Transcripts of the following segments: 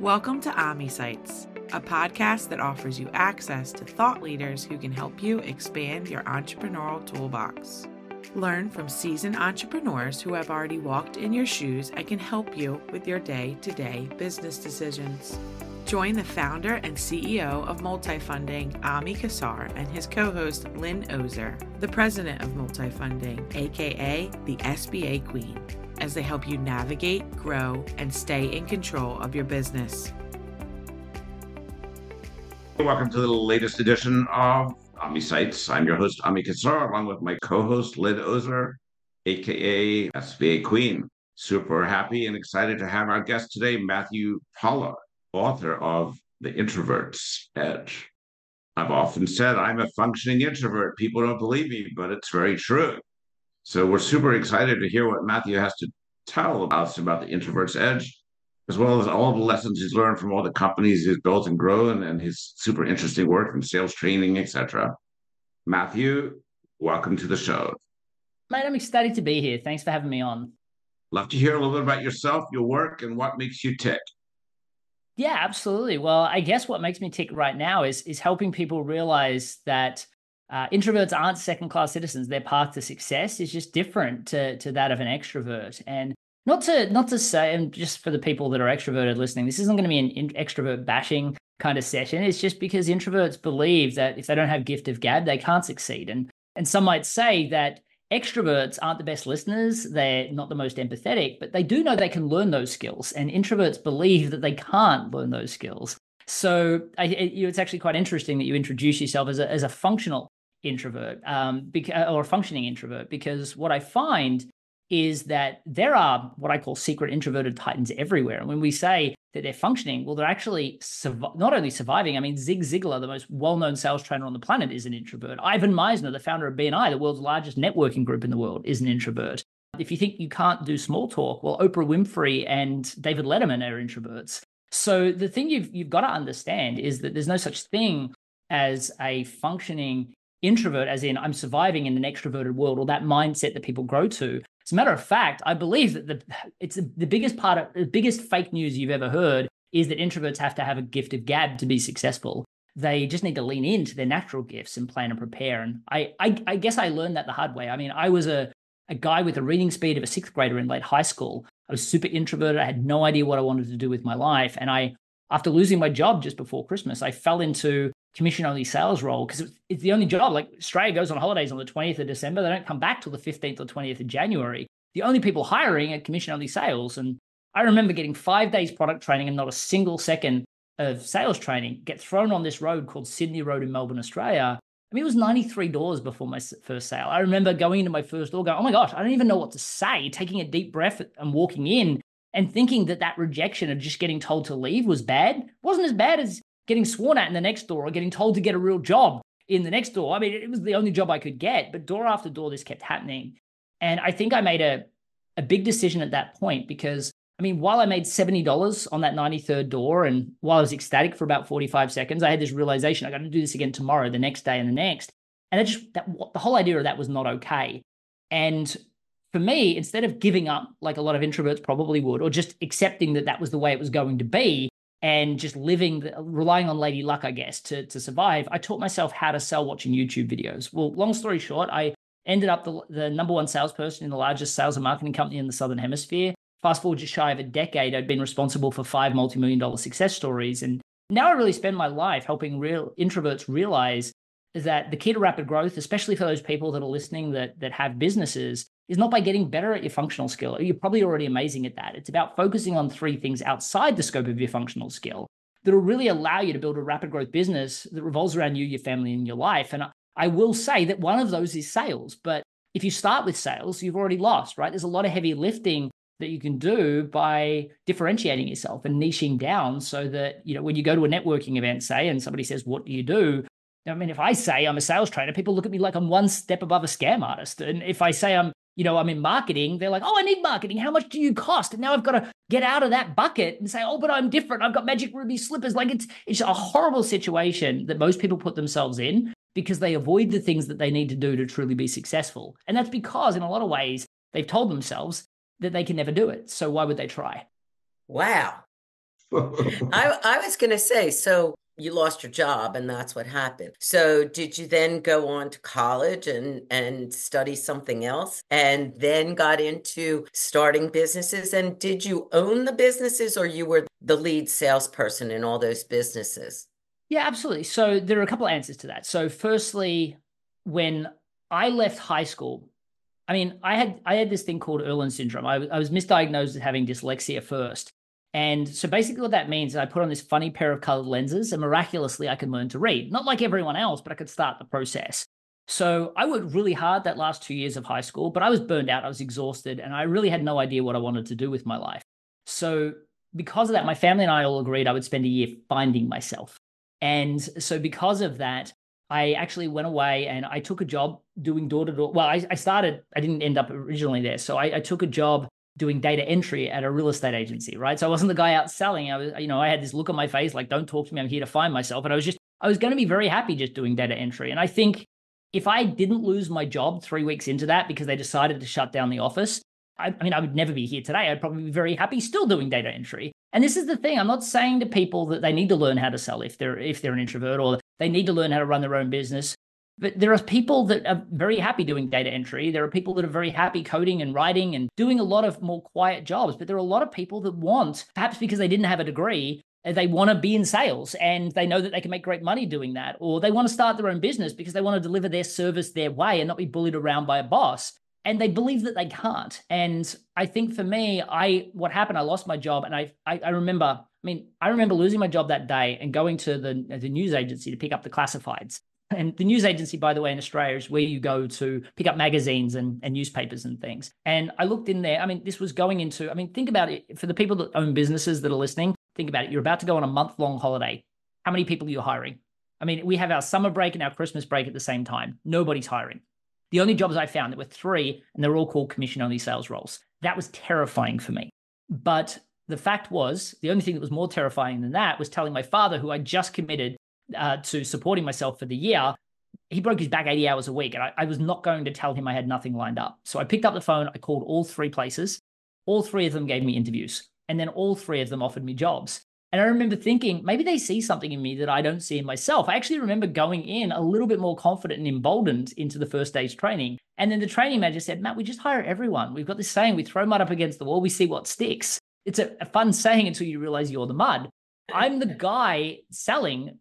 Welcome to OmniSites, a podcast that offers you access to thought leaders who can help you expand your entrepreneurial toolbox. Learn from seasoned entrepreneurs who have already walked in your shoes and can help you with your day to day business decisions. Join the founder and CEO of Multifunding, Ami Kassar, and his co host, Lynn Ozer, the president of Multifunding, aka the SBA Queen, as they help you navigate, grow, and stay in control of your business. Welcome to the latest edition of OmniSites. I'm your host, Ami Kassar, along with my co host, Lynn Ozer, aka SBA Queen. Super happy and excited to have our guest today, Matthew Pollard author of The Introvert's Edge. I've often said I'm a functioning introvert. People don't believe me, but it's very true. So we're super excited to hear what Matthew has to tell us about the introvert's edge, as well as all the lessons he's learned from all the companies he's built and grown and his super interesting work in sales training, etc. Matthew, welcome to the show. Mate, I'm excited to be here. Thanks for having me on. Love to hear a little bit about yourself, your work, and what makes you tick. Yeah, absolutely. Well, I guess what makes me tick right now is is helping people realize that uh, introverts aren't second class citizens. Their path to success is just different to to that of an extrovert. And not to not to say, and just for the people that are extroverted listening, this isn't going to be an in, extrovert bashing kind of session. It's just because introverts believe that if they don't have gift of gab, they can't succeed. And and some might say that extroverts aren't the best listeners. They're not the most empathetic but they do know they can learn those skills and introverts believe that they can't learn those skills. So I, it, it's actually quite interesting that you introduce yourself as a, as a functional introvert um, beca- or a functioning introvert because what i find is that there are what I call secret introverted titans everywhere. And when we say that they're functioning, well, they're actually not only surviving. I mean, Zig Ziglar, the most well-known sales trainer on the planet, is an introvert. Ivan Misner, the founder of BNI, the world's largest networking group in the world, is an introvert. If you think you can't do small talk, well, Oprah Winfrey and David Letterman are introverts. So the thing you've you've got to understand is that there's no such thing as a functioning introvert, as in I'm surviving in an extroverted world, or that mindset that people grow to. As a matter of fact, I believe that the it's the biggest part of the biggest fake news you've ever heard is that introverts have to have a gift of gab to be successful. They just need to lean into their natural gifts and plan and prepare. And I, I, I guess I learned that the hard way. I mean, I was a a guy with a reading speed of a sixth grader in late high school. I was super introverted. I had no idea what I wanted to do with my life. And I, after losing my job just before Christmas, I fell into commission only sales role because it's the only job. Like Australia goes on holidays on the 20th of December. They don't come back till the 15th or 20th of January. The only people hiring are commission only sales. And I remember getting five days product training and not a single second of sales training, get thrown on this road called Sydney Road in Melbourne, Australia. I mean, it was 93 doors before my first sale. I remember going into my first door, going, oh my gosh, I don't even know what to say, taking a deep breath and walking in and thinking that that rejection of just getting told to leave was bad. Wasn't as bad as getting sworn at in the next door or getting told to get a real job in the next door. I mean, it was the only job I could get, but door after door, this kept happening. And I think I made a, a big decision at that point because, I mean, while I made $70 on that 93rd door and while I was ecstatic for about 45 seconds, I had this realization I got to do this again tomorrow, the next day, and the next. And it just, that, the whole idea of that was not okay. And for me, instead of giving up like a lot of introverts probably would, or just accepting that that was the way it was going to be, and just living, relying on lady luck, I guess, to, to survive, I taught myself how to sell watching YouTube videos. Well, long story short, I ended up the, the number one salesperson in the largest sales and marketing company in the Southern Hemisphere. Fast forward just shy of a decade, I'd been responsible for five multi-million dollar success stories. And now I really spend my life helping real introverts realize that the key to rapid growth, especially for those people that are listening that that have businesses, is not by getting better at your functional skill. You're probably already amazing at that. It's about focusing on three things outside the scope of your functional skill that will really allow you to build a rapid growth business that revolves around you, your family, and your life. And I will say that one of those is sales. But if you start with sales, you've already lost, right? There's a lot of heavy lifting that you can do by differentiating yourself and niching down so that, you know, when you go to a networking event, say, and somebody says, What do you do? I mean, if I say I'm a sales trainer, people look at me like I'm one step above a scam artist. And if I say I'm you know, I'm in marketing, they're like, oh, I need marketing. How much do you cost? And now I've got to get out of that bucket and say, oh, but I'm different. I've got magic ruby slippers. Like it's it's a horrible situation that most people put themselves in because they avoid the things that they need to do to truly be successful. And that's because in a lot of ways they've told themselves that they can never do it. So why would they try? Wow. I, I was going to say, so you lost your job and that's what happened. So did you then go on to college and and study something else and then got into starting businesses and did you own the businesses or you were the lead salesperson in all those businesses? Yeah, absolutely. So there are a couple of answers to that. So firstly, when I left high school, I mean, I had I had this thing called Irlen syndrome. I, I was misdiagnosed as having dyslexia first. And so basically, what that means is I put on this funny pair of colored lenses, and miraculously, I can learn to read. Not like everyone else, but I could start the process. So I worked really hard that last two years of high school, but I was burned out. I was exhausted, and I really had no idea what I wanted to do with my life. So because of that, my family and I all agreed I would spend a year finding myself. And so because of that, I actually went away and I took a job doing door to door. Well, I, I, started, I didn't end up originally there. So I, I took a job doing data entry at a real estate agency, right? So I wasn't the guy out selling. I was, you know, I had this look on my face like, don't talk to me. I'm here to find myself. And I was just, I was going to be very happy just doing data entry. And I think if I didn't lose my job three weeks into that because they decided to shut down the office, I, I mean, I would never be here today. I'd probably be very happy still doing data entry. And this is the thing. I'm not saying to people that they need to learn how to sell if they're if they're an introvert or they need to learn how to run their own business. But there are people that are very happy doing data entry. There are people that are very happy coding and writing and doing a lot of more quiet jobs. But there are a lot of people that want, perhaps because they didn't have a degree, uh, they want to be in sales and they know that they can make great money doing that. Or they want to start their own business because they want to deliver their service their way and not be bullied around by a boss. And they believe that they can't. And I think for me, I what happened, I lost my job. And I I, I remember, I mean, I remember losing my job that day and going to the, the news agency to pick up the classifieds and the news agency, by the way, in Australia is where you go to pick up magazines and, and newspapers and things. And I looked in there. I mean, this was going into, I mean, think about it for the people that own businesses that are listening, think about it. You're about to go on a month long holiday. How many people are you hiring? I mean, we have our summer break and our Christmas break at the same time. Nobody's hiring. The only jobs I found that were three, and they're all called commission only sales roles. That was terrifying for me. But the fact was, the only thing that was more terrifying than that was telling my father, who I just committed uh, to supporting myself for the year, he broke his back 80 hours a week. And I, I was not going to tell him I had nothing lined up. So I picked up the phone, I called all three places. All three of them gave me interviews. And then all three of them offered me jobs. And I remember thinking, maybe they see something in me that I don't see in myself. I actually remember going in a little bit more confident and emboldened into the first day's training. And then the training manager said, Matt, we just hire everyone. We've got this saying, we throw mud up against the wall, we see what sticks. It's a, a fun saying until you realize you're the mud. I'm the guy selling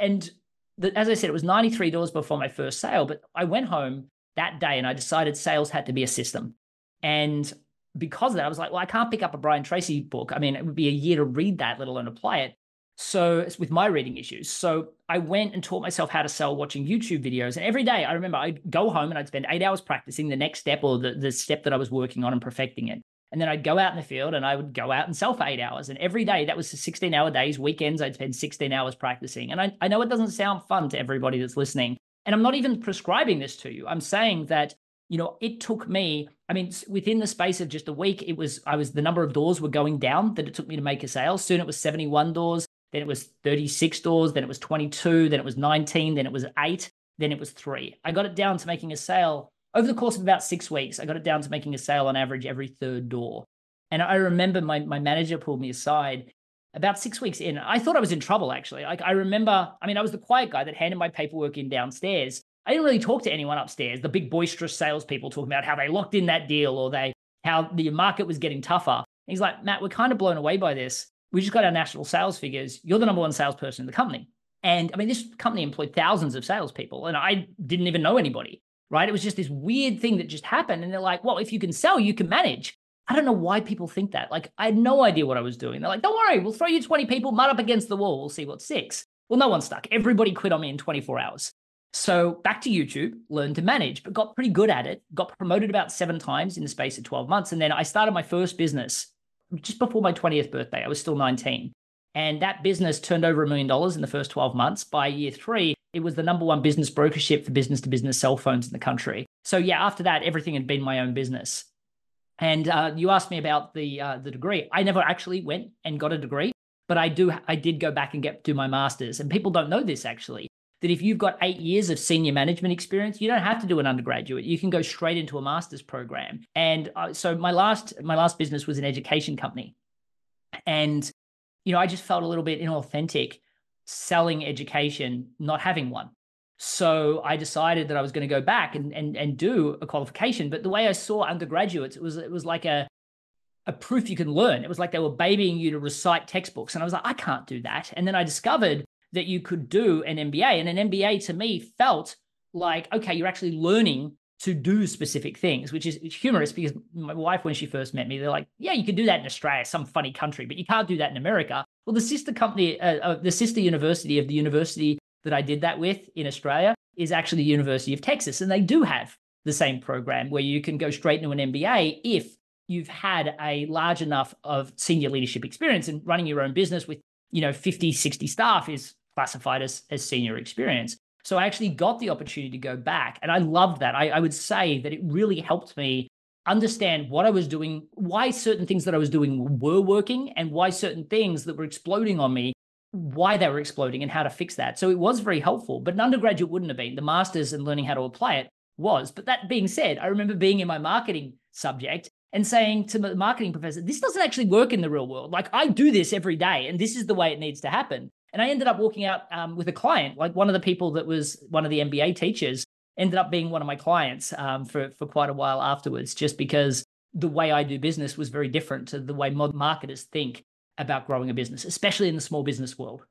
and the, as I said, it was $93 before my first sale, but I went home that day and I decided sales had to be a system. And because of that, I was like, well, I can't pick up a Brian Tracy book. I mean, it would be a year to read that, let alone apply it. So it's with my reading issues. So I went and taught myself how to sell watching YouTube videos. And every day I remember I'd go home and I'd spend eight hours practicing the next step or the, the step that I was working on and perfecting it. And then I'd go out in the field and I would go out and sell for eight hours. And every day, that was 16 hour days. Weekends, I'd spend 16 hours practicing. And I, I know it doesn't sound fun to everybody that's listening. And I'm not even prescribing this to you. I'm saying that, you know, it took me, I mean, within the space of just a week, it was, I was, the number of doors were going down that it took me to make a sale. Soon it was 71 doors. Then it was 36 doors. Then it was 22. Then it was 19. Then it was eight. Then it was three. I got it down to making a sale over the course of about six weeks, I got it down to making a sale on average every third door. And I remember my, my manager pulled me aside about six weeks in. I thought I was in trouble, actually. Like, I remember, I mean, I was the quiet guy that handed my paperwork in downstairs. I didn't really talk to anyone upstairs, the big boisterous salespeople talking about how they locked in that deal or they, how the market was getting tougher. And he's like, Matt, we're kind of blown away by this. We just got our national sales figures. You're the number one salesperson in the company. And I mean, this company employed thousands of salespeople, and I didn't even know anybody right? It was just this weird thing that just happened. And they're like, well, if you can sell, you can manage. I don't know why people think that. Like, I had no idea what I was doing. They're like, don't worry, we'll throw you 20 people, mud up against the wall. We'll see what sticks. Well, no one stuck. Everybody quit on me in 24 hours. So back to YouTube, learned to manage, but got pretty good at it. Got promoted about seven times in the space of 12 months. And then I started my first business just before my 20th birthday. I was still 19. And that business turned over a million dollars in the first 12 months. By year three, it was the number one business brokership for business to business cell phones in the country. So yeah, after that, everything had been my own business. And uh, you asked me about the uh, the degree. I never actually went and got a degree, but I do. I did go back and get do my masters. And people don't know this actually. That if you've got eight years of senior management experience, you don't have to do an undergraduate. You can go straight into a master's program. And uh, so my last my last business was an education company, and you know, I just felt a little bit inauthentic selling education, not having one. So I decided that I was going to go back and, and, and do a qualification. But the way I saw undergraduates, it was it was like a a proof you can learn. It was like they were babying you to recite textbooks. And I was like, I can't do that. And then I discovered that you could do an MBA. And an MBA to me felt like, okay, you're actually learning to do specific things, which is humorous because my wife, when she first met me, they're like, yeah, you can do that in Australia, some funny country, but you can't do that in America. Well, the sister company, uh, uh, the sister university of the university that I did that with in Australia is actually the University of Texas. And they do have the same program where you can go straight into an MBA if you've had a large enough of senior leadership experience and running your own business with, you know, 50, 60 staff is classified as, as senior experience. So I actually got the opportunity to go back. And I loved that. I, I would say that it really helped me understand what I was doing, why certain things that I was doing were working, and why certain things that were exploding on me, why they were exploding, and how to fix that. So it was very helpful. But an undergraduate wouldn't have been. The master's and learning how to apply it was. But that being said, I remember being in my marketing subject and saying to the marketing professor, this doesn't actually work in the real world. Like I do this every day, and this is the way it needs to happen. And I ended up walking out um, with a client, like one of the people that was one of the MBA teachers ended up being one of my clients um, for, for quite a while afterwards, just because the way I do business was very different to the way marketers think about growing a business, especially in the small business world.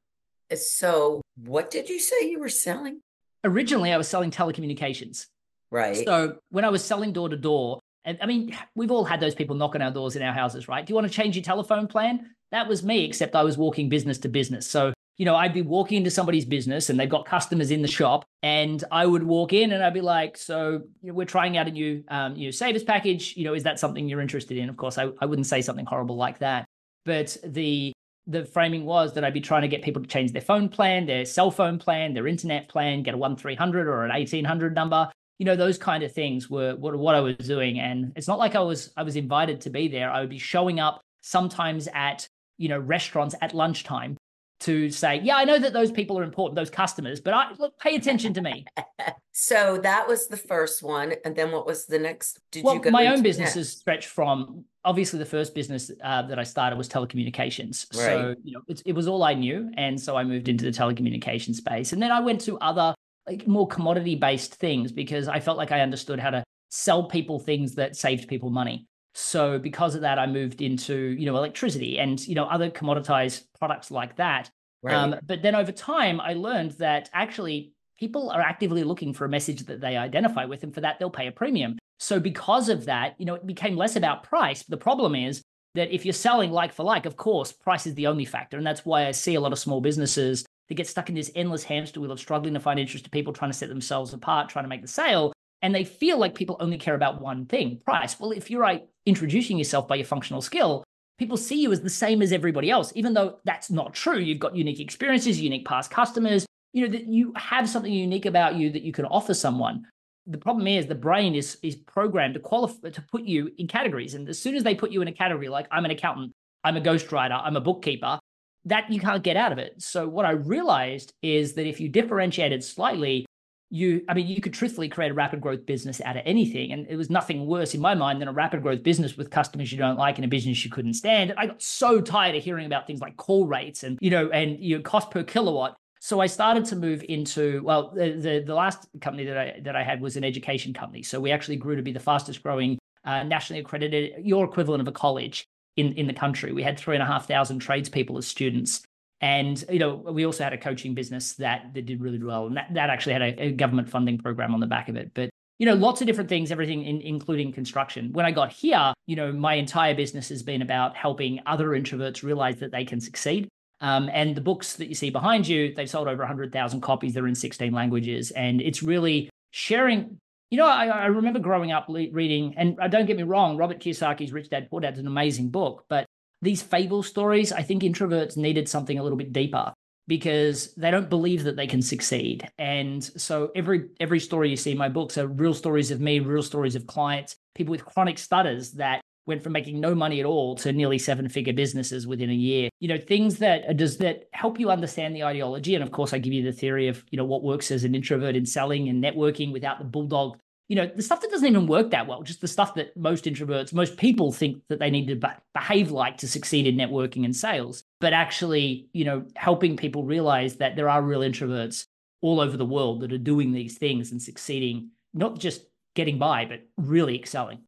So, what did you say you were selling? Originally, I was selling telecommunications. Right. So, when I was selling door to door, and I mean, we've all had those people knock on our doors in our houses, right? Do you want to change your telephone plan? That was me, except I was walking business to business. So you know, I'd be walking into somebody's business and they've got customers in the shop, and I would walk in and I'd be like, "So you know, we're trying out a new, um, new savers package. You know, is that something you're interested in?" Of course, I, I wouldn't say something horrible like that, but the the framing was that I'd be trying to get people to change their phone plan, their cell phone plan, their internet plan, get a one three hundred or an eighteen hundred number. You know, those kind of things were what, what I was doing, and it's not like I was I was invited to be there. I would be showing up sometimes at you know restaurants at lunchtime to say, yeah, I know that those people are important, those customers, but I look, pay attention to me. so that was the first one, and then what was the next? Did well, you go? My own business has stretched from obviously the first business uh, that I started was telecommunications. Right. So you know, it, it was all I knew, and so I moved into the telecommunication space, and then I went to other like more commodity based things because I felt like I understood how to sell people things that saved people money. So because of that, I moved into you know electricity and you know other commoditized products like that. Right. Um, but then over time, I learned that actually people are actively looking for a message that they identify with, and for that they'll pay a premium. So because of that, you know, it became less about price. The problem is that if you're selling like for like, of course, price is the only factor, and that's why I see a lot of small businesses that get stuck in this endless hamster wheel of struggling to find interested people, trying to set themselves apart, trying to make the sale, and they feel like people only care about one thing price. Well if you're like introducing yourself by your functional skill people see you as the same as everybody else even though that's not true. You've got unique experiences unique past customers. You know that you have something unique about you that you can offer someone. The problem is the brain is is programmed to qualify to put you in categories. And as soon as they put you in a category like i'm an accountant i'm a ghostwriter i'm a bookkeeper that you can't get out of it. So what i realized is that if you differentiated slightly you i mean you could truthfully create a rapid growth business out of anything and it was nothing worse in my mind than a rapid growth business with customers you don't like and a business you couldn't stand. I got so tired of hearing about things like call rates and you know and your cost per kilowatt. So i started to move into well the, the, the last company that i that i had was an education company. So we actually grew to be the fastest growing uh, nationally accredited your equivalent of a college in in the country. We had three and a half thousand tradespeople as students and you know, we also had a coaching business that that did really well, and that, that actually had a, a government funding program on the back of it. But you know, lots of different things, everything in, including construction. When I got here, you know, my entire business has been about helping other introverts realize that they can succeed. Um, and the books that you see behind you, they've sold over 100,000 copies. They're in 16 languages. And it's really sharing. You know, I, I remember growing up le- reading, and uh, don't get me wrong, Robert Kiyosaki's Rich Dad Poor Dad is an amazing book, but these fable stories, I think introverts needed something a little bit deeper because they don't believe that they can succeed. And so every every story you see in my books are real stories of me, real stories of clients, people with chronic stutters that went from making no money at all to nearly seven figure businesses within a year. You know, things that does that help you understand the ideology. And of course, I give you the theory of, you know, what works as an introvert in selling and networking without the bulldog you know, the stuff that doesn't even work that well, just the stuff that most introverts, most people think that they need to be- behave like to succeed in networking and sales. But actually, you know, helping people realize that there are real introverts all over the world that are doing these things and succeeding, not just getting by, but really excelling.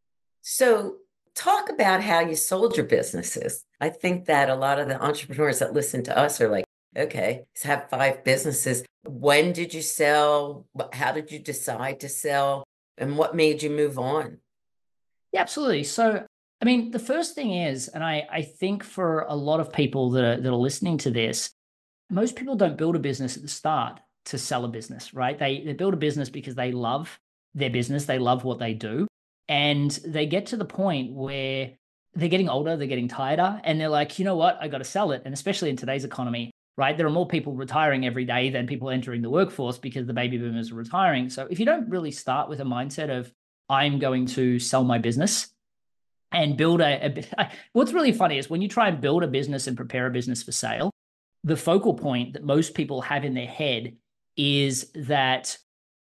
So, talk about how you sold your businesses. I think that a lot of the entrepreneurs that listen to us are like, okay, have five businesses. When did you sell? How did you decide to sell? And what made you move on? Yeah, absolutely. So, I mean, the first thing is, and I, I think for a lot of people that are, that are listening to this, most people don't build a business at the start to sell a business, right? They, they build a business because they love their business, they love what they do. And they get to the point where they're getting older, they're getting tireder, and they're like, you know what, I got to sell it. And especially in today's economy, right? There are more people retiring every day than people entering the workforce because the baby boomers are retiring. So if you don't really start with a mindset of, I'm going to sell my business and build a, a what's really funny is when you try and build a business and prepare a business for sale, the focal point that most people have in their head is that,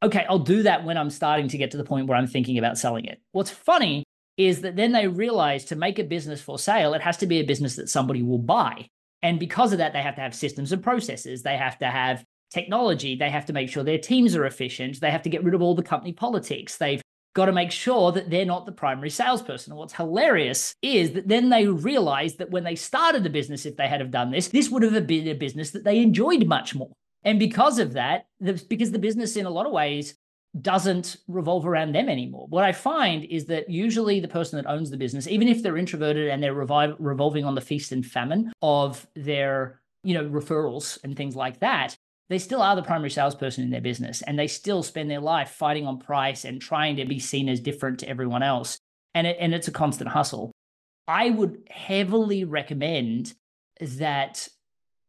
okay, I'll do that when I'm starting to get to the point where I'm thinking about selling it. What's funny is that then they realize to make a business for sale, it has to be a business that somebody will buy. And because of that, they have to have systems and processes. They have to have technology. They have to make sure their teams are efficient. They have to get rid of all the company politics. They've got to make sure that they're not the primary salesperson. And what's hilarious is that then they realize that when they started the business, if they had have done this, this would have been a business that they enjoyed much more. And because of that, because the business in a lot of ways doesn't revolve around them anymore. What I find is that usually the person that owns the business, even if they're introverted and they're revive, revolving on the feast and famine of their, you know, referrals and things like that, they still are the primary salesperson in their business and they still spend their life fighting on price and trying to be seen as different to everyone else. And, it, and it's a constant hustle. I would heavily recommend that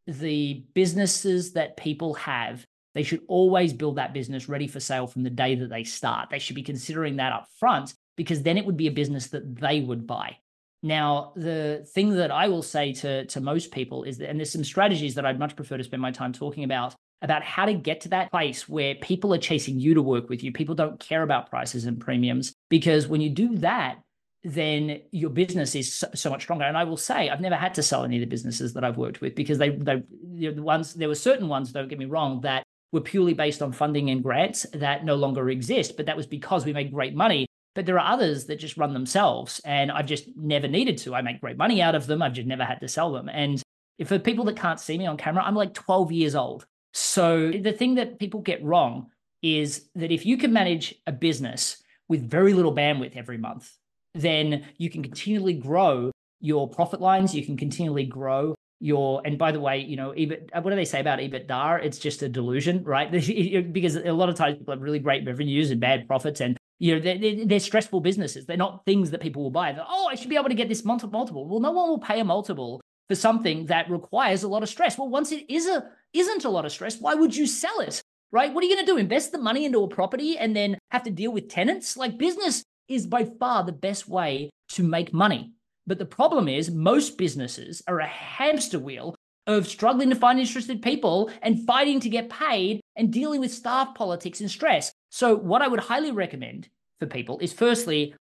the businesses that people have they should always build that business ready for sale from the day that they start. They should be considering that up front because then it would be a business that they would buy. Now, the thing that I will say to, to most people is that, and there's some strategies that I'd much prefer to spend my time talking about, about how to get to that place where people are chasing you to work with you. People don't care about prices and premiums because when you do that, then your business is so, so, much stronger. And I will say, I've never had to sell any of the businesses that I've worked with because they, they, the ones, there were certain ones, don't get me wrong, that were purely based on funding and grants that no longer exist. But that was because we made great money. But there are others that just run themselves, and I've just never needed to. I make great money out of them. I've just never had to sell them. And for people that can't see me on camera, I'm like 12 years old. So the thing that people get wrong is that if you can manage a business with very little bandwidth every month, then you can continually grow your profit lines. You can continually grow your and by the way you know EBIT, uh, what do they say about ebitda? It's just a delusion right? Because a lot of times people have really great revenues and bad profits and you know they're, they're stressful businesses. They're not things that people will buy. They're, oh i should be able to get this multiple. Well no one will pay a multiple for something that requires a lot of stress. Well once it is a isn't a lot of stress why would you sell it right? What are you going to do? Invest the money into a property and then have to deal with tenants? Like business is by far the best way to make money but the problem is, most businesses are a hamster wheel of struggling to find interested people and fighting to get paid and dealing with staff politics and stress. So, what I would highly recommend for people is firstly,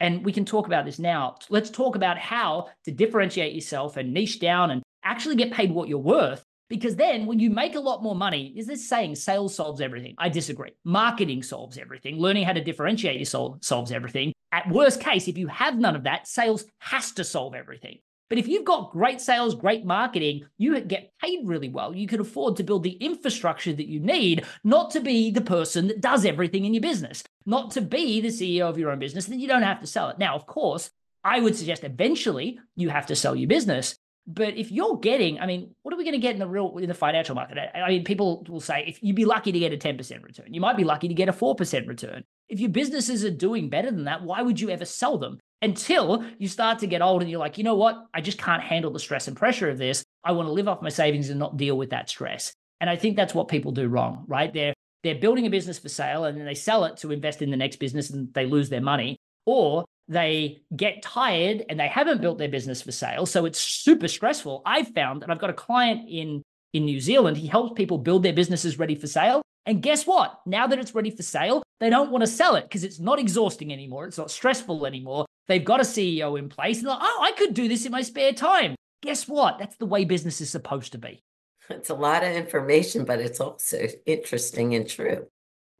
and we can talk about this now, let's talk about how to differentiate yourself and niche down and actually get paid what you're worth because then when you make a lot more money, is this saying sales solves everything? I disagree. Marketing solves everything. Learning how to differentiate yourself solves everything. At worst case, if you have none of that, sales has to solve everything. But if you've got great sales, great marketing, you get paid really well. You can afford to build the infrastructure that you need, not to be the person that does everything in your business, not to be the CEO of your own business, then you don't have to sell it. Now, of course, I would suggest eventually you have to sell your business. But if you're getting, I mean, what are we going to get in the real in the financial market? I mean, people will say if you'd be lucky to get a 10% return, you might be lucky to get a 4% return. If your businesses are doing better than that, why would you ever sell them? Until you start to get old and you're like, you know what? I just can't handle the stress and pressure of this. I want to live off my savings and not deal with that stress. And I think that's what people do wrong, right? They're they're building a business for sale and then they sell it to invest in the next business and they lose their money. Or they get tired and they haven't built their business for sale. So it's super stressful. I've found, that I've got a client in, in New Zealand, he helps people build their businesses ready for sale. And guess what? Now that it's ready for sale, They don't want to sell it because it's not exhausting anymore. It's not stressful anymore. They've got a CEO in place. And like, oh, I could do this in my spare time. Guess what? That's the way business is supposed to be. It's a lot of information, but it's also interesting and true.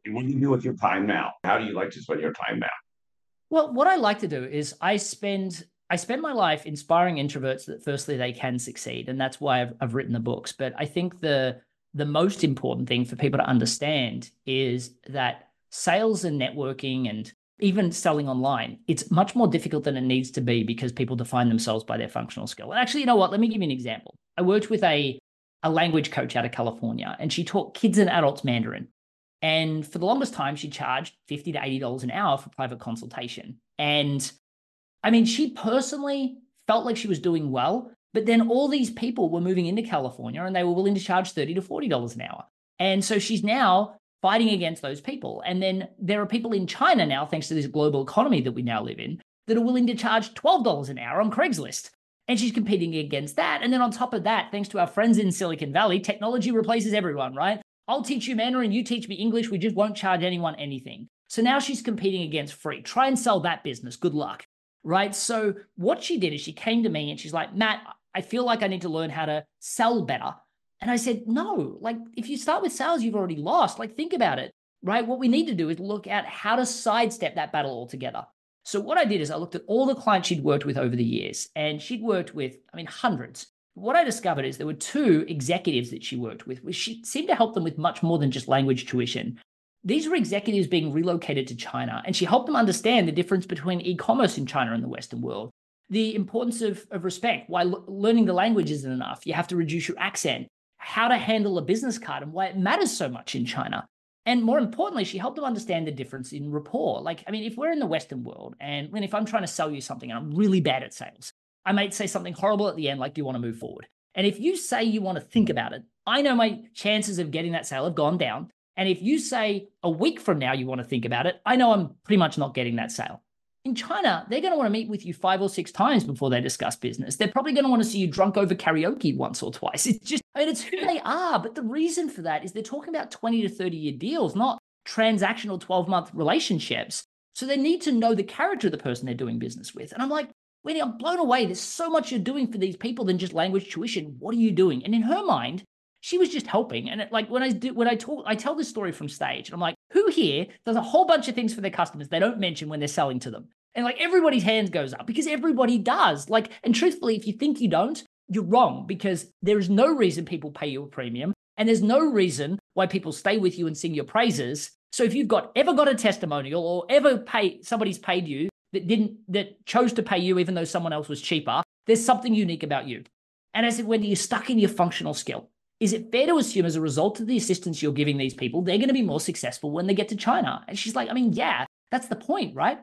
What do you do with your time now? How do you like to spend your time now? Well, what I like to do is I spend I spend my life inspiring introverts that firstly they can succeed, and that's why I've, I've written the books. But I think the the most important thing for people to understand is that sales and networking and even selling online, it's much more difficult than it needs to be because people define themselves by their functional skill. And actually, you know what? Let me give you an example. I worked with a a language coach out of California, and she taught kids and adults Mandarin. And for the longest time, she charged 50 to $80 an hour for private consultation. And I mean, she personally felt like she was doing well, but then all these people were moving into California and they were willing to charge 30 to $40 an hour. And so she's now fighting against those people. And then there are people in China now, thanks to this global economy that we now live in, that are willing to charge $12 an hour on Craigslist. And she's competing against that. And then on top of that, thanks to our friends in Silicon Valley, technology replaces everyone, right? I'll teach you Mandarin, you teach me English. We just won't charge anyone anything. So now she's competing against free. Try and sell that business. Good luck. Right. So what she did is she came to me and she's like, Matt, I feel like I need to learn how to sell better. And I said, no, like if you start with sales, you've already lost. Like think about it. Right. What we need to do is look at how to sidestep that battle altogether. So what I did is I looked at all the clients she'd worked with over the years, and she'd worked with, I mean, hundreds what I discovered is there were two executives that she worked with, she seemed to help them with much more than just language tuition. These were executives being relocated to China, and she helped them understand the difference between e commerce in China and the Western world, the importance of, of respect, why l- learning the language isn't enough. You have to reduce your accent, how to handle a business card, and why it matters so much in China. And more importantly, she helped them understand the difference in rapport. Like, I mean, if we're in the Western world and when if I'm trying to sell you something and I'm really bad at sales, I might say something horrible at the end, like, do you want to move forward? And if you say you want to think mm. about it, I know my chances of getting that sale have gone down. And if you say a week from now you want to think about it, I know I'm pretty much not getting that sale. In China, they're going to want to meet with you five or six times before they discuss business. They're probably going to want to see you drunk over karaoke once or twice. It's just, I mean, it's who they are. But the reason for that is they're talking about 20 to 30 year deals, not transactional 12 month relationships. So they need to know the character of the person they're doing business with. And I'm like, Winnie, I'm blown away. There's so much you're doing for these people than just language tuition. What are you doing? And in her mind, she was just helping. And it, like when I do, when I talk, I tell this story from stage. And I'm like, who here does a whole bunch of things for their customers they don't mention when they're selling to them? And like everybody's hands goes up because everybody does. Like, and truthfully, if you think you don't, you're wrong because there is no reason people pay you a premium. And there's no reason why people stay with you and sing your praises. So if you've got ever got a testimonial or ever pay somebody's paid you that didn't that chose to pay you even though someone else was cheaper, there's something unique about you. And I said, when you're stuck in your functional skill, is it fair to assume as a result of the assistance you're giving these people, they're going to be more successful when they get to China? And she's like, I mean, yeah, that's the point, right?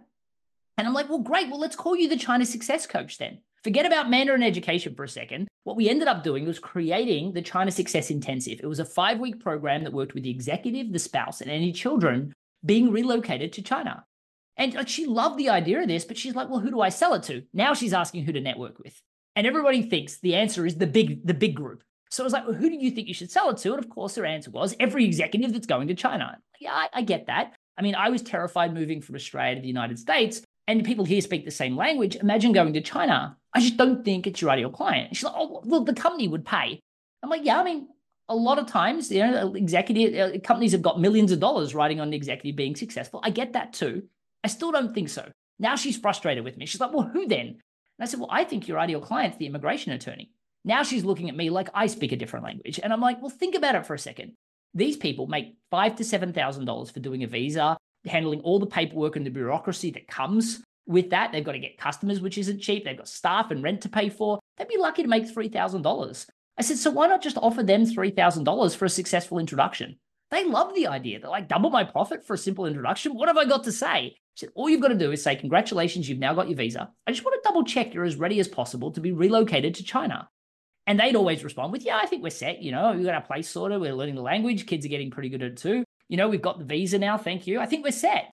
And I'm like, well, great. Well, let's call you the China Success Coach then. Forget about Mandarin education for a second. What we ended up doing was creating the China Success Intensive. It was a five week program that worked with the executive, the spouse, and any children being relocated to China. And like she loved the idea of this, but she's like, well, who do I sell it to? Now she's asking who to network with. And everybody thinks the answer is the big, the big group. So I was like, well, who do you think you should sell it to? And of course, her answer was every executive that's going to China. Yeah, I, I get that. I mean, I was terrified moving from Australia to the United States, and people here speak the same language. Imagine going to China. I just don't think it's your ideal client. She's like, oh, well, the company would pay. I'm like, yeah, I mean, a lot of times, you know, executive uh, companies have got millions of dollars riding on the executive being successful. I get that too. I still don't think so. Now she's frustrated with me. She's like, well, who then? And I said, well, I think your ideal client's the immigration attorney. Now she's looking at me like I speak a different language. And I'm like, well, think about it for a second. These people make five to seven thousand dollars for doing a visa, handling all the paperwork and the bureaucracy that comes with that. They've got to get customers, which isn't cheap. They've got staff and rent to pay for. They'd be lucky to make three thousand dollars. I said, so why not just offer them three thousand dollars for a successful introduction? They love the idea. They're like, double my profit for a simple introduction. What have I got to say? All you've got to do is say, congratulations, you've now got your visa. I just want to double check you're as ready as possible to be relocated to China. And they'd always respond with, yeah, I think we're set. You know, we've got our place sorted. We're learning the language. Kids are getting pretty good at it too. You know, we've got the visa now. Thank you. I think we're set.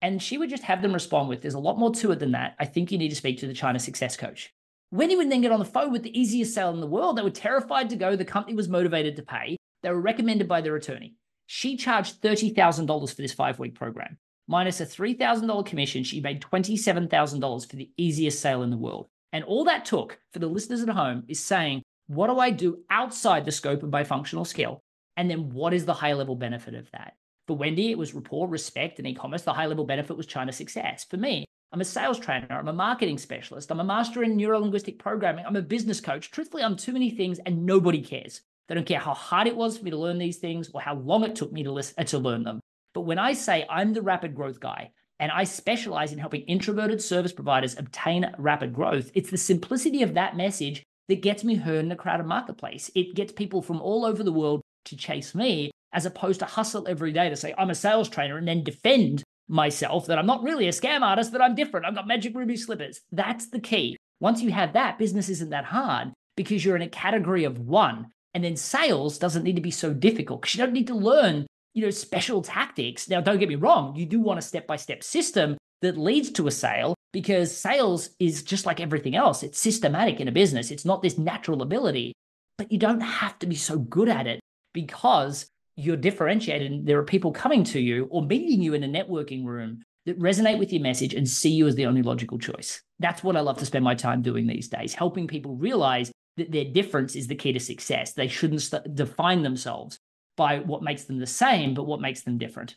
And she would just have them respond with, there's a lot more to it than that. I think you need to speak to the China success coach. When he would then get on the phone with the easiest sale in the world, they were terrified to go. The company was motivated to pay. They were recommended by their attorney. She charged $30,000 for this five week program. Minus a $3,000 commission, she made $27,000 for the easiest sale in the world. And all that took for the listeners at home is saying, what do I do outside the scope of my functional skill? And then what is the high level benefit of that? For Wendy, it was rapport, respect, and e commerce. The high level benefit was China success. For me, I'm a sales trainer. I'm a marketing specialist. I'm a master in neuro linguistic programming. I'm a business coach. Truthfully, I'm too many things and nobody cares. They don't care how hard it was for me to learn these things or how long it took me to listen to learn them. But when I say I'm the rapid growth guy and I specialize in helping introverted service providers obtain rapid growth, it's the simplicity of that message that gets me heard in a crowded marketplace. It gets people from all over the world to chase me as opposed to hustle every day to say I'm a sales trainer and then defend myself that I'm not really a scam artist, that I'm different. I've got magic ruby slippers. That's the key. Once you have that, business isn't that hard because you're in a category of one. And then sales doesn't need to be so difficult because you don't need to learn, you know, special tactics. Now, don't get me wrong, you do want a step-by-step system that leads to a sale because sales is just like everything else. It's systematic in a business. It's not this natural ability, but you don't have to be so good at it because you're differentiated and there are people coming to you or meeting you in a networking room that resonate with your message and see you as the only logical choice. That's what I love to spend my time doing these days, helping people realize that their difference is the key to success. They shouldn't st- define themselves by what makes them the same, but what makes them different.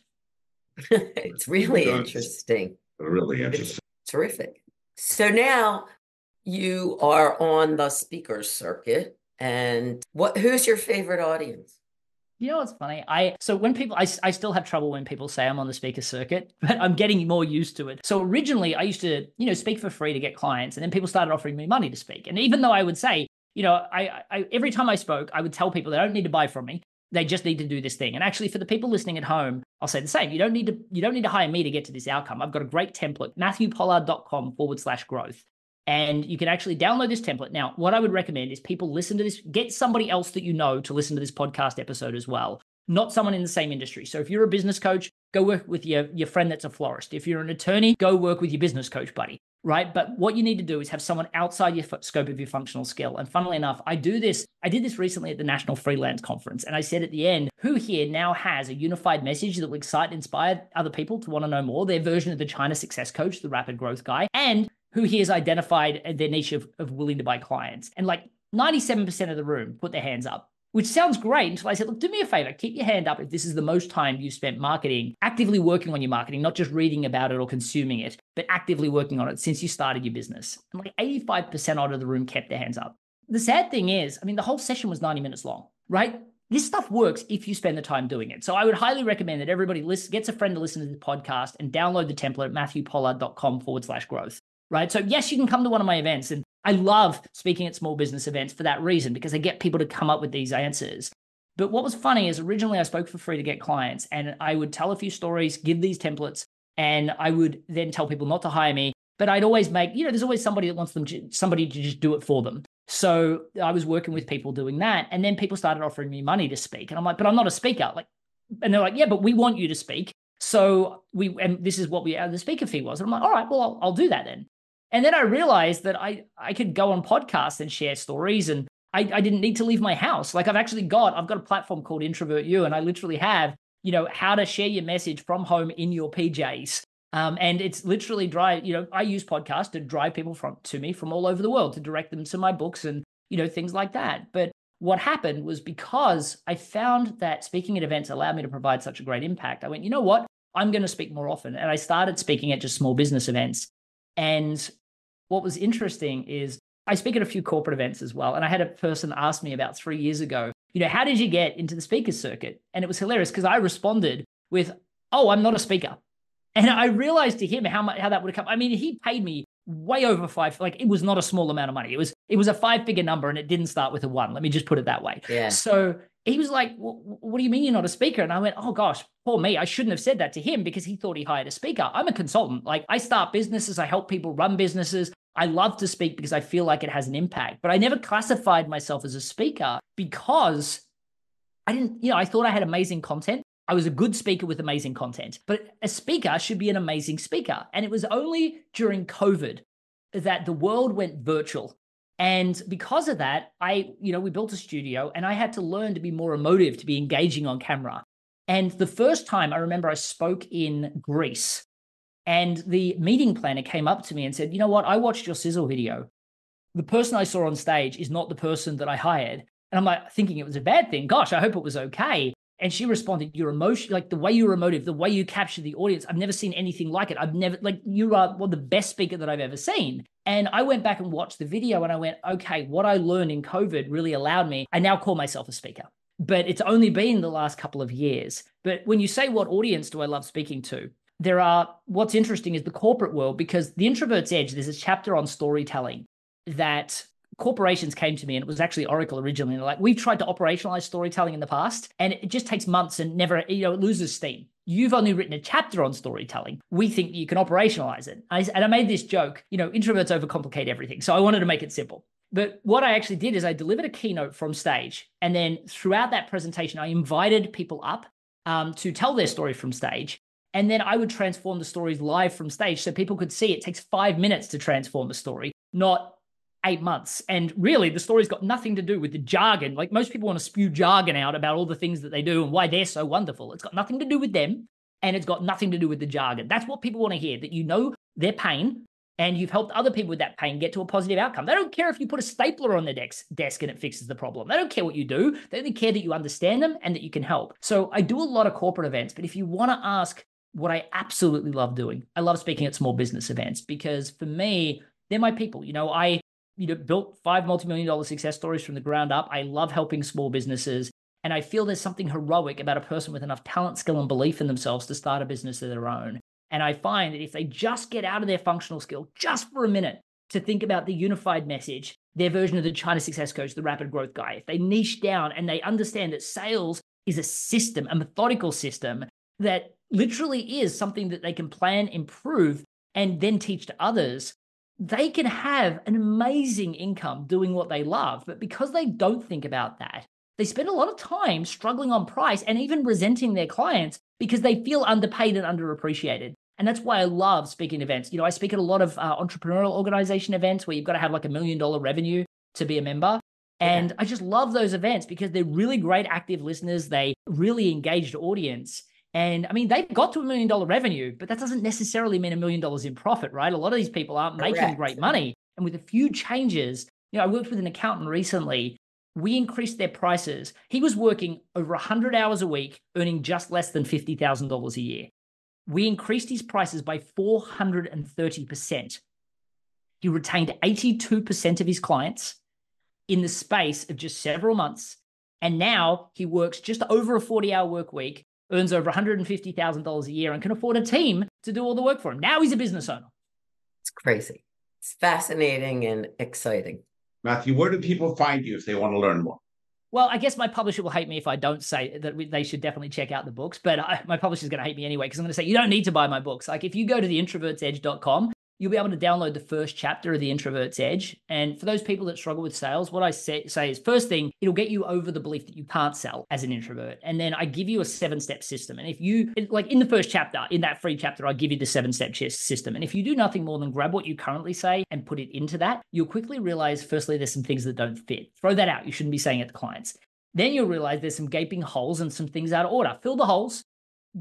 it's really interesting. Really interesting. It's terrific. So now you are on the speaker circuit and what who's your favorite audience? You know what's funny? I so when people I, I still have trouble when people say I'm on the speaker circuit, but I'm getting more used to it. So originally I used to, you know, speak for free to get clients and then people started offering me money to speak. And even though I would say, you know, I, I every time I spoke, I would tell people they don't need to buy from me. They just need to do this thing. And actually for the people listening at home, I'll say the same. You don't need to you don't need to hire me to get to this outcome. I've got a great template, matthewpollard.com forward slash growth. And you can actually download this template. Now, what I would recommend is people listen to this, get somebody else that you know to listen to this podcast episode as well, not someone in the same industry. So if you're a business coach, go work with your, your friend that's a florist. If you're an attorney, go work with your business coach buddy, right? But what you need to do is have someone outside your scope of your functional skill. And funnily enough, I do this, I did this recently at the National Freelance Conference. And I said at the end, who here now has a unified message that will excite and inspire other people to want to know more, their version of the China Success Coach, the rapid growth guy, and who he has identified their niche of, of willing to buy clients. And like 97% of the room put their hands up, which sounds great until I said, look, do me a favor, keep your hand up if this is the most time you've spent marketing, actively working on your marketing, not just reading about it or consuming it, but actively working on it since you started your business. And like 85% out of the room kept their hands up. The sad thing is, I mean, the whole session was 90 minutes long, right? This stuff works if you spend the time doing it. So I would highly recommend that everybody list, gets a friend to listen to the podcast and download the template at matthewpollard.com forward slash growth right? So, yes, you can come to one of my events. And I love speaking at small business events for that reason, because I get people to come up with these answers. But what was funny is originally I spoke for free to get clients, and I would tell a few stories, give these templates, and I would then tell people not to hire me. But I'd always make, you know, there's always somebody that wants them, to, somebody to just do it for them. So I was working with people doing that. And then people started offering me money to speak. And I'm like, but I'm not a speaker. Like, and they're like, yeah, but we want you to speak. So we, and this is what we, uh, the speaker fee was. And I'm like, all right, well, I'll, I'll do that then. And then I realized that I I could go on podcasts and share stories and I, I didn't need to leave my house. Like I've actually got, I've got a platform called Introvert You, and I literally have, you know, how to share your message from home in your PJs. Um, and it's literally drive, you know, I use podcasts to drive people from to me from all over the world to direct them to my books and, you know, things like that. But what happened was because I found that speaking at events allowed me to provide such a great impact, I went, you know what? I'm going to speak more often. And I started speaking at just small business events. And what was interesting is I speak at a few corporate events as well. And I had a person ask me about three years ago, you know, how did you get into the speaker circuit? And it was hilarious because I responded with, oh, I'm not a speaker. And I realized to him how much how that would have come. I mean, he paid me way over five. Like it was not a small amount of money. It was it was a five figure number, and it didn't start with a one. Let me just put it that way. Yeah. So he was like, "What do you mean you're not a speaker?" And I went, "Oh gosh, poor me. I shouldn't have said that to him because he thought he hired a speaker. I'm a consultant. Like I start businesses, I help people run businesses. I love to speak because I feel like it has an impact, but I never classified myself as a speaker because I didn't, you know, I thought I had amazing content. I was a good speaker with amazing content, but a speaker should be an amazing speaker. And it was only during COVID that the world went virtual. And because of that, I, you know, we built a studio and I had to learn to be more emotive, to be engaging on camera. And the first time I remember I spoke in Greece and the meeting planner came up to me and said, You know what? I watched your sizzle video. The person I saw on stage is not the person that I hired. And I'm like thinking it was a bad thing. Gosh, I hope it was okay. And she responded, Your emotion, like the way you're emotive, the way you capture the audience, I've never seen anything like it. I've never, like, you are of the best speaker that I've ever seen. And I went back and watched the video and I went, Okay, what I learned in COVID really allowed me. I now call myself a speaker, but it's only been the last couple of years. But when you say, What audience do I love speaking to? There are what's interesting is the corporate world because the introvert's edge there's a chapter on storytelling that corporations came to me and it was actually oracle originally And they're like we've tried to operationalize storytelling in the past and it just takes months and never you know it loses steam you've only written a chapter on storytelling we think you can operationalize it I, and i made this joke you know introverts overcomplicate everything so i wanted to make it simple but what I actually did is I delivered a keynote from stage. And then throughout that presentation, I invited people up um, to tell their story from stage. And then I would transform the stories live from stage so people could see it takes five minutes to transform a story, not eight months. And really, the story's got nothing to do with the jargon. Like most people want to spew jargon out about all the things that they do and why they're so wonderful. It's got nothing to do with them and it's got nothing to do with the jargon. That's what people want to hear that you know their pain and you've helped other people with that pain get to a positive outcome. They don't care if you put a stapler on their desk, desk and it fixes the problem. They don't care what you do. They only care that you understand them and that you can help. So I do a lot of corporate events, but if you want to ask what I absolutely love doing. I love speaking at small business events because for me, they're my people. You know, I you know built five multi-million dollar success stories from the ground up. I love helping small businesses. And I feel there's something heroic about a person with enough talent, skill, and belief in themselves to start a business of their own. And I find that if they just get out of their functional skill just for a minute to think about the unified message, their version of the China success coach, the rapid growth guy, if they niche down and they understand that sales is a system, a methodical system that literally is something that they can plan, improve, and then teach to others, they can have an amazing income doing what they love. But because they don't think about that, they spend a lot of time struggling on price and even resenting their clients because they feel underpaid and underappreciated. And that's why I love speaking events. You know, I speak at a lot of uh, entrepreneurial organization events where you've got to have like a million dollar revenue to be a member. And yeah. I just love those events because they're really great active listeners. They really engaged audience. And I mean, they've got to a million dollar revenue, but that doesn't necessarily mean a million dollars in profit, right? A lot of these people aren't Correct. making great money. And with a few changes, you know, I worked with an accountant recently. We increased their prices. He was working over 100 hours a week, earning just less than $50,000 a year. We increased his prices by 430%. He retained 82% of his clients in the space of just several months. And now he works just over a 40 hour work week earns over $150,000 a year and can afford a team to do all the work for him. Now he's a business owner. It's crazy. It's fascinating and exciting. Matthew, where do people find you if they want to learn more? Well, I guess my publisher will hate me if I don't say that they should definitely check out the books, but I, my publisher's going to hate me anyway because I'm going to say you don't need to buy my books. Like if you go to the introvertsedge.com, you'll be able to download the first chapter of the introvert's edge. And for those people that struggle with sales what i say, say, is first thing it'll get you over the belief that you can't sell as an introvert. And then i give you a seven step system. And if you like in the first chapter in that free chapter i give you the seven step system. And if you do nothing more than grab what you currently say and put it into that you'll quickly realize firstly there's some things that don't fit. Throw that out. You shouldn't be saying it to clients. Then you'll realize there's some gaping holes and some things out of order. Fill the holes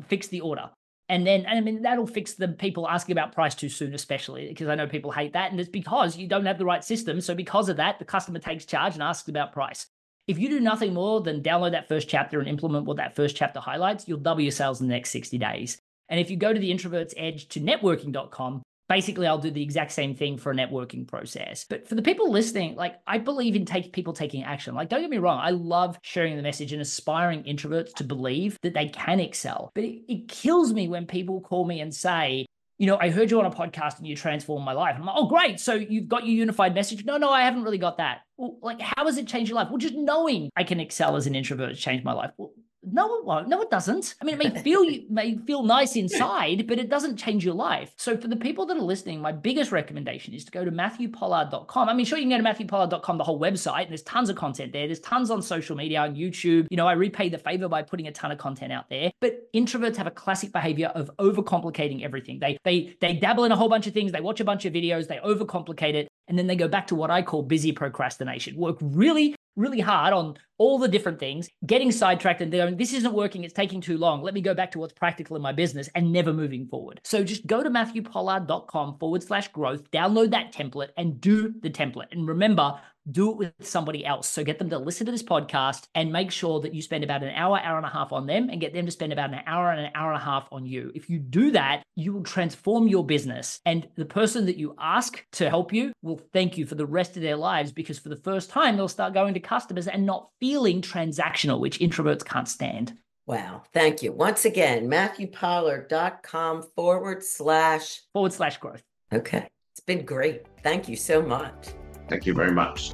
fix the order and then, I mean, that'll fix the people asking about price too soon, especially because I know people hate that. And it's because you don't have the right system. So, because of that, the customer takes charge and asks about price. If you do nothing more than download that first chapter and implement what that first chapter highlights, you'll double your sales in the next 60 days. And if you go to the introvert's edge to networking.com, basically I'll do the exact same thing for a networking process. But for the people listening, like I believe in take people taking action. Like don't get me wrong, I love sharing the message and aspiring introverts to believe that they can excel. But it, it kills me when people call me and say, you know, I heard you on a podcast and you transformed my life. I'm like, oh, great. So you've got your unified message. No, no, I haven't really got that. Well, like, how has it changed your life? Well, just knowing I can excel as an introvert has changed my life. Well, no, it won't. No, it doesn't. I mean, it may feel you may feel nice inside, but it doesn't change your life. So for the people that are listening, my biggest recommendation is to go to matthewpollard.com. I mean, sure, you can go to matthewpollard.com, the whole website, and there's tons of content there. There's tons on social media, on YouTube. You know, I repay the favor by putting a ton of content out there. But introverts have a classic behavior of overcomplicating everything. They they they dabble in a whole bunch of things. They watch a bunch of videos. They overcomplicate it, and then they go back to what I call busy procrastination. Work really really hard on all the different things, getting sidetracked and going, this isn't working, it's taking too long. Let me go back to what's practical in my business and never moving forward. So just go to matthewpollard.com forward slash growth, download that template and do the template. And remember, do it with somebody else. So get them to listen to this podcast and make sure that you spend about an hour, hour and a half on them and get them to spend about an hour and an hour and a half on you. If you do that, you will transform your business. And the person that you ask to help you will thank you for the rest of their lives because for the first time, they'll start going to customers and not feeling transactional, which introverts can't stand. Wow. Thank you. Once again, matthewpollard.com forward slash forward slash growth. Okay. It's been great. Thank you so much. Thank you very much.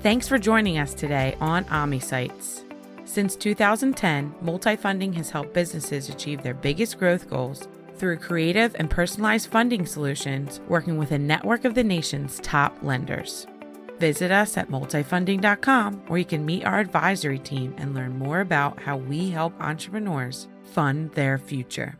Thanks for joining us today on OmniSites. Since 2010, Multifunding has helped businesses achieve their biggest growth goals through creative and personalized funding solutions, working with a network of the nation's top lenders. Visit us at multifunding.com where you can meet our advisory team and learn more about how we help entrepreneurs fund their future.